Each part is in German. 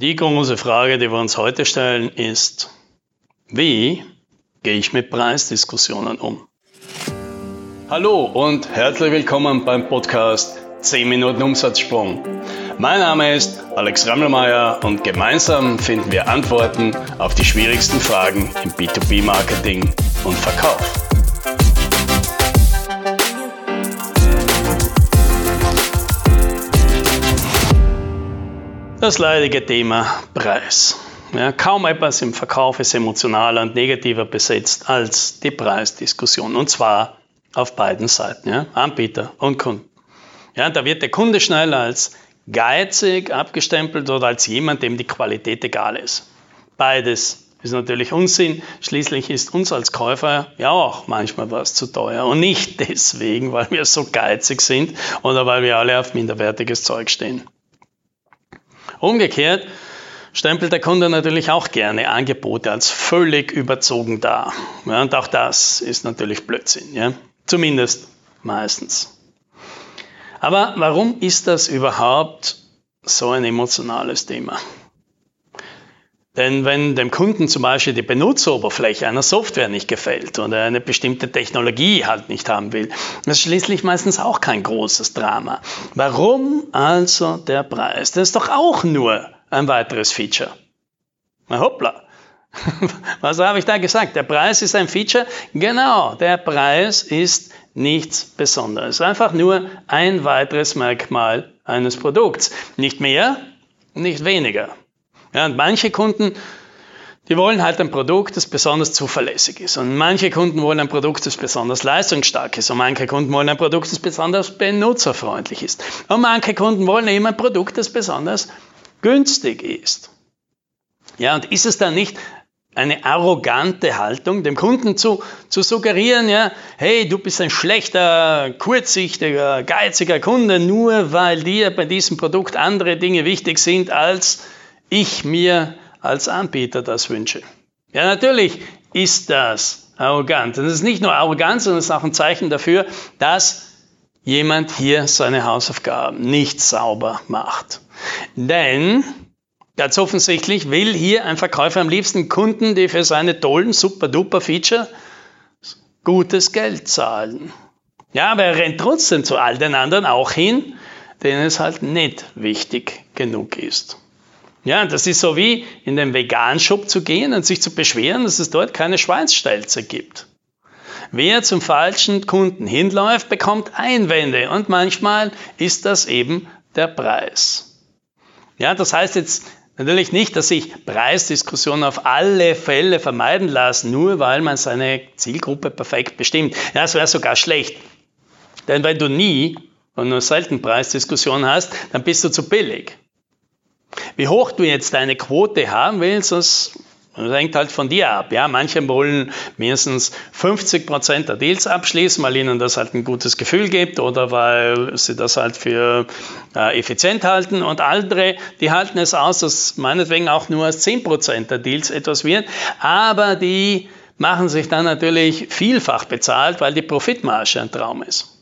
Die große Frage, die wir uns heute stellen, ist, wie gehe ich mit Preisdiskussionen um? Hallo und herzlich willkommen beim Podcast 10 Minuten Umsatzsprung. Mein Name ist Alex Rammelmeier und gemeinsam finden wir Antworten auf die schwierigsten Fragen im B2B-Marketing und Verkauf. Das leidige Thema Preis. Ja, kaum etwas im Verkauf ist emotionaler und negativer besetzt als die Preisdiskussion. Und zwar auf beiden Seiten, ja, Anbieter und Kunden. Ja, da wird der Kunde schnell als geizig abgestempelt oder als jemand, dem die Qualität egal ist. Beides ist natürlich Unsinn. Schließlich ist uns als Käufer ja auch manchmal was zu teuer. Und nicht deswegen, weil wir so geizig sind oder weil wir alle auf minderwertiges Zeug stehen. Umgekehrt stempelt der Kunde natürlich auch gerne Angebote als völlig überzogen dar. Ja, und auch das ist natürlich Blödsinn, ja? zumindest meistens. Aber warum ist das überhaupt so ein emotionales Thema? Denn wenn dem Kunden zum Beispiel die Benutzeroberfläche einer Software nicht gefällt oder eine bestimmte Technologie halt nicht haben will, ist schließlich meistens auch kein großes Drama. Warum also der Preis? Das ist doch auch nur ein weiteres Feature. Na hoppla. Was habe ich da gesagt? Der Preis ist ein Feature? Genau, der Preis ist nichts Besonderes. Einfach nur ein weiteres Merkmal eines Produkts. Nicht mehr, nicht weniger. Ja, und manche Kunden, die wollen halt ein Produkt, das besonders zuverlässig ist. Und manche Kunden wollen ein Produkt, das besonders leistungsstark ist. Und manche Kunden wollen ein Produkt, das besonders benutzerfreundlich ist. Und manche Kunden wollen eben ein Produkt, das besonders günstig ist. Ja, und ist es dann nicht eine arrogante Haltung, dem Kunden zu, zu suggerieren, ja, hey, du bist ein schlechter, kurzsichtiger, geiziger Kunde, nur weil dir bei diesem Produkt andere Dinge wichtig sind als ich mir als Anbieter das wünsche. Ja, natürlich ist das arrogant. Und es ist nicht nur arrogant, sondern es ist auch ein Zeichen dafür, dass jemand hier seine Hausaufgaben nicht sauber macht. Denn ganz offensichtlich will hier ein Verkäufer am liebsten Kunden, die für seine tollen, super duper Feature gutes Geld zahlen. Ja, aber er rennt trotzdem zu all den anderen auch hin, denen es halt nicht wichtig genug ist. Ja, das ist so wie in den Vegan-Shop zu gehen und sich zu beschweren, dass es dort keine Schweinsstelze gibt. Wer zum falschen Kunden hinläuft, bekommt Einwände und manchmal ist das eben der Preis. Ja, das heißt jetzt natürlich nicht, dass sich Preisdiskussionen auf alle Fälle vermeiden lassen, nur weil man seine Zielgruppe perfekt bestimmt. Ja, das wäre sogar schlecht. Denn wenn du nie und nur selten Preisdiskussionen hast, dann bist du zu billig. Wie hoch du jetzt deine Quote haben willst, das hängt halt von dir ab. Ja, manche wollen mindestens 50 Prozent der Deals abschließen, weil ihnen das halt ein gutes Gefühl gibt oder weil sie das halt für äh, effizient halten. Und andere, die halten es aus, dass meinetwegen auch nur aus 10 Prozent der Deals etwas wird. Aber die machen sich dann natürlich vielfach bezahlt, weil die Profitmarge ein Traum ist.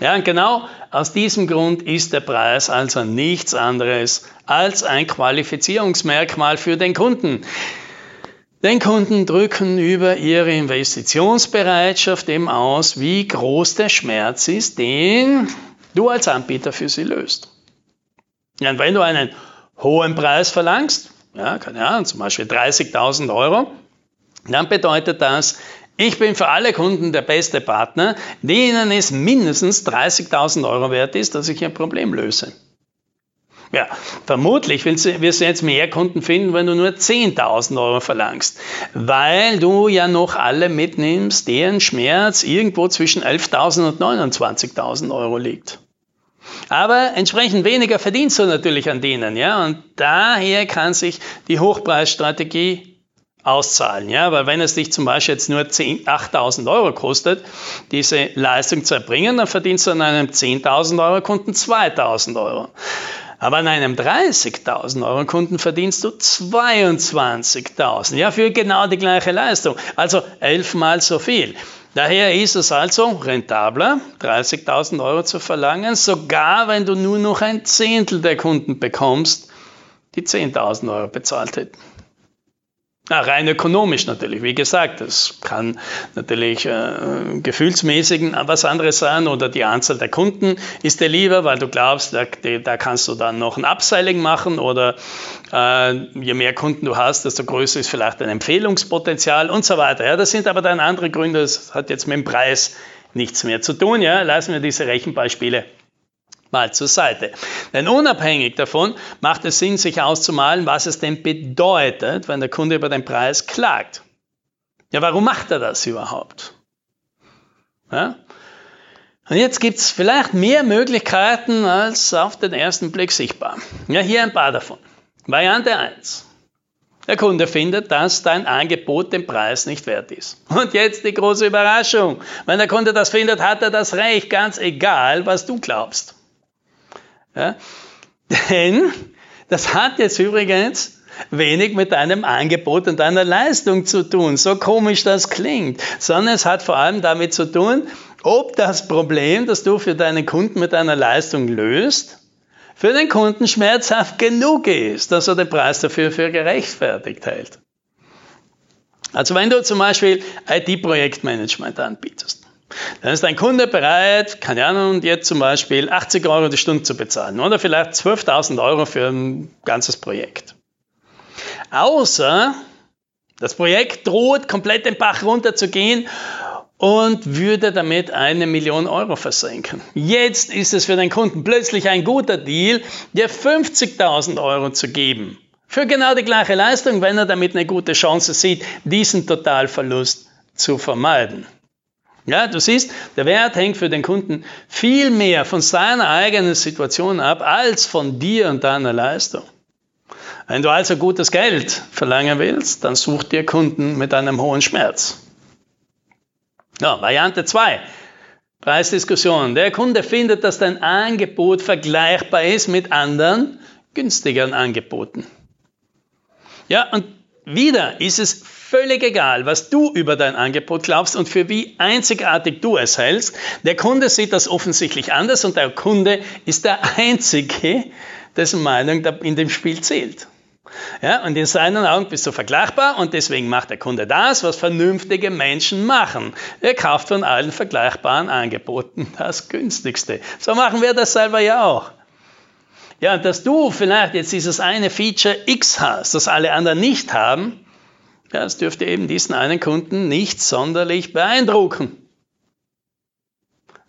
Ja, und genau aus diesem Grund ist der Preis also nichts anderes als ein Qualifizierungsmerkmal für den Kunden. Den Kunden drücken über ihre Investitionsbereitschaft eben aus, wie groß der Schmerz ist, den du als Anbieter für sie löst. Und wenn du einen hohen Preis verlangst, ja, keine Ahnung, zum Beispiel 30.000 Euro, dann bedeutet das, ich bin für alle Kunden der beste Partner, denen es mindestens 30.000 Euro wert ist, dass ich ihr Problem löse. Ja, vermutlich wirst du jetzt mehr Kunden finden, wenn du nur 10.000 Euro verlangst, weil du ja noch alle mitnimmst, deren Schmerz irgendwo zwischen 11.000 und 29.000 Euro liegt. Aber entsprechend weniger verdienst du natürlich an denen, ja, und daher kann sich die Hochpreisstrategie auszahlen. Ja? Weil wenn es dich zum Beispiel jetzt nur 8.000 Euro kostet, diese Leistung zu erbringen, dann verdienst du an einem 10.000 Euro Kunden 2.000 Euro. Aber an einem 30.000 Euro Kunden verdienst du 22.000. Ja, für genau die gleiche Leistung. Also elfmal so viel. Daher ist es also rentabler, 30.000 Euro zu verlangen, sogar wenn du nur noch ein Zehntel der Kunden bekommst, die 10.000 Euro bezahlt hätten. Rein ökonomisch natürlich. Wie gesagt, das kann natürlich äh, gefühlsmäßig was anderes sein oder die Anzahl der Kunden ist dir lieber, weil du glaubst, da, da kannst du dann noch ein Upselling machen oder äh, je mehr Kunden du hast, desto größer ist vielleicht dein Empfehlungspotenzial und so weiter. Ja, das sind aber dann andere Gründe, das hat jetzt mit dem Preis nichts mehr zu tun. Ja, lassen wir diese Rechenbeispiele mal zur Seite. Denn unabhängig davon macht es Sinn, sich auszumalen, was es denn bedeutet, wenn der Kunde über den Preis klagt. Ja, warum macht er das überhaupt? Ja? Und jetzt gibt es vielleicht mehr Möglichkeiten als auf den ersten Blick sichtbar. Ja, hier ein paar davon. Variante 1. Der Kunde findet, dass dein Angebot den Preis nicht wert ist. Und jetzt die große Überraschung. Wenn der Kunde das findet, hat er das Recht, ganz egal, was du glaubst. Ja? Denn das hat jetzt übrigens wenig mit deinem Angebot und deiner Leistung zu tun, so komisch das klingt, sondern es hat vor allem damit zu tun, ob das Problem, das du für deinen Kunden mit deiner Leistung löst, für den Kunden schmerzhaft genug ist, dass er den Preis dafür für gerechtfertigt hält. Also wenn du zum Beispiel IT-Projektmanagement anbietest, dann ist ein Kunde bereit, keine Ahnung, jetzt zum Beispiel 80 Euro die Stunde zu bezahlen oder vielleicht 12.000 Euro für ein ganzes Projekt. Außer das Projekt droht komplett den Bach runterzugehen und würde damit eine Million Euro versenken. Jetzt ist es für den Kunden plötzlich ein guter Deal, dir 50.000 Euro zu geben. Für genau die gleiche Leistung, wenn er damit eine gute Chance sieht, diesen Totalverlust zu vermeiden. Ja, du siehst, der Wert hängt für den Kunden viel mehr von seiner eigenen Situation ab als von dir und deiner Leistung. Wenn du also gutes Geld verlangen willst, dann such dir Kunden mit einem hohen Schmerz. Ja, Variante 2. Preisdiskussion. Der Kunde findet, dass dein Angebot vergleichbar ist mit anderen günstigeren Angeboten. Ja, und wieder ist es völlig egal, was du über dein Angebot glaubst und für wie einzigartig du es hältst. Der Kunde sieht das offensichtlich anders und der Kunde ist der Einzige, dessen Meinung in dem Spiel zählt. Ja, und in seinen Augen bist du vergleichbar und deswegen macht der Kunde das, was vernünftige Menschen machen. Er kauft von allen vergleichbaren Angeboten das günstigste. So machen wir das selber ja auch. Ja, dass du vielleicht jetzt dieses eine Feature X hast, das alle anderen nicht haben, ja, das dürfte eben diesen einen Kunden nicht sonderlich beeindrucken.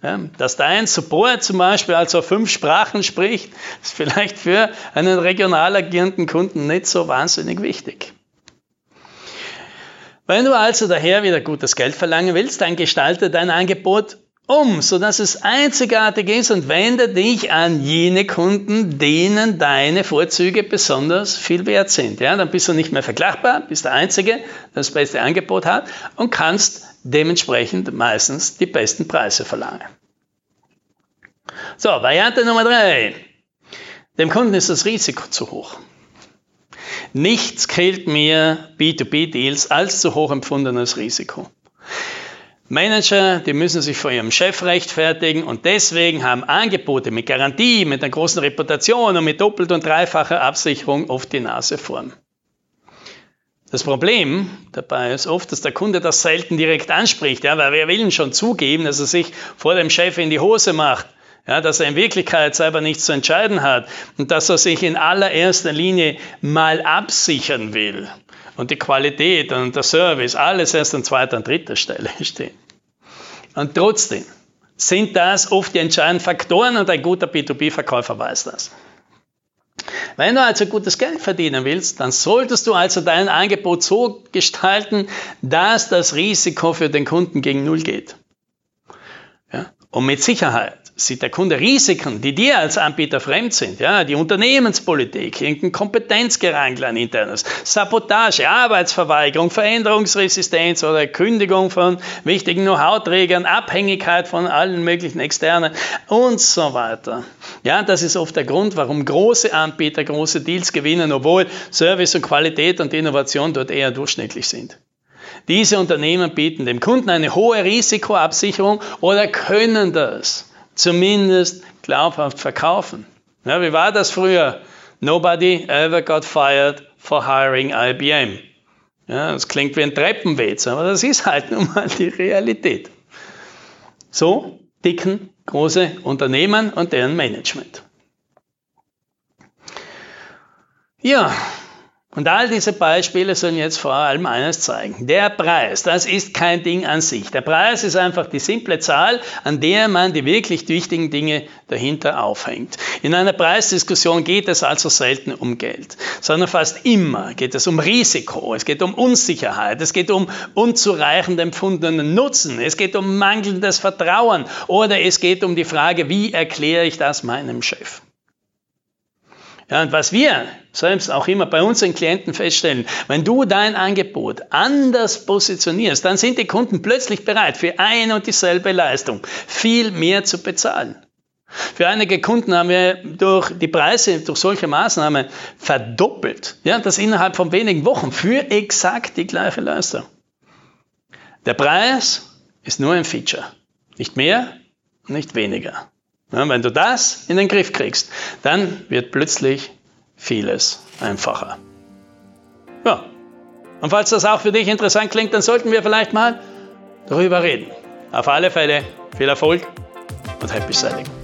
Ja, dass dein Support zum Beispiel also fünf Sprachen spricht, ist vielleicht für einen regional agierenden Kunden nicht so wahnsinnig wichtig. Wenn du also daher wieder gutes Geld verlangen willst, dann gestalte dein Angebot um, sodass es einzigartig ist und wende dich an jene Kunden, denen deine Vorzüge besonders viel wert sind. Ja, dann bist du nicht mehr vergleichbar, bist der Einzige, der das beste Angebot hat und kannst dementsprechend meistens die besten Preise verlangen. So, Variante Nummer drei. Dem Kunden ist das Risiko zu hoch. Nichts killt mir B2B-Deals als zu hoch empfundenes Risiko. Manager, die müssen sich vor ihrem Chef rechtfertigen und deswegen haben Angebote mit Garantie, mit einer großen Reputation und mit doppelt und dreifacher Absicherung oft die Nase vorn. Das Problem dabei ist oft, dass der Kunde das selten direkt anspricht, ja, weil wer will ihn schon zugeben, dass er sich vor dem Chef in die Hose macht, ja, dass er in Wirklichkeit selber nichts zu entscheiden hat und dass er sich in allererster Linie mal absichern will und die Qualität und der Service alles erst an zweiter und dritter Stelle stehen. Und trotzdem sind das oft die entscheidenden Faktoren und ein guter B2B-Verkäufer weiß das. Wenn du also gutes Geld verdienen willst, dann solltest du also dein Angebot so gestalten, dass das Risiko für den Kunden gegen Null geht. Ja? Und mit Sicherheit sieht der Kunde Risiken, die dir als Anbieter fremd sind, ja, die Unternehmenspolitik, irgendein Kompetenzgerangel ein internes, Sabotage, Arbeitsverweigerung, Veränderungsresistenz oder Kündigung von wichtigen Know-how-Trägern, Abhängigkeit von allen möglichen externen und so weiter. Ja, das ist oft der Grund, warum große Anbieter große Deals gewinnen, obwohl Service und Qualität und Innovation dort eher durchschnittlich sind. Diese Unternehmen bieten dem Kunden eine hohe Risikoabsicherung oder können das zumindest glaubhaft verkaufen. Ja, wie war das früher? Nobody ever got fired for hiring IBM. Ja, das klingt wie ein Treppenwitz, aber das ist halt nun mal die Realität. So dicken große Unternehmen und deren Management. Ja, und all diese Beispiele sollen jetzt vor allem eines zeigen. Der Preis, das ist kein Ding an sich. Der Preis ist einfach die simple Zahl, an der man die wirklich wichtigen Dinge dahinter aufhängt. In einer Preisdiskussion geht es also selten um Geld, sondern fast immer geht es um Risiko, es geht um Unsicherheit, es geht um unzureichend empfundenen Nutzen, es geht um mangelndes Vertrauen oder es geht um die Frage, wie erkläre ich das meinem Chef. Ja, und was wir selbst auch immer bei unseren Klienten feststellen, wenn du dein Angebot anders positionierst, dann sind die Kunden plötzlich bereit, für ein und dieselbe Leistung viel mehr zu bezahlen. Für einige Kunden haben wir durch die Preise, durch solche Maßnahmen verdoppelt. Ja, das innerhalb von wenigen Wochen für exakt die gleiche Leistung. Der Preis ist nur ein Feature. Nicht mehr, nicht weniger. Ja, wenn du das in den Griff kriegst, dann wird plötzlich vieles einfacher. Ja, und falls das auch für dich interessant klingt, dann sollten wir vielleicht mal darüber reden. Auf alle Fälle viel Erfolg und Happy Selling.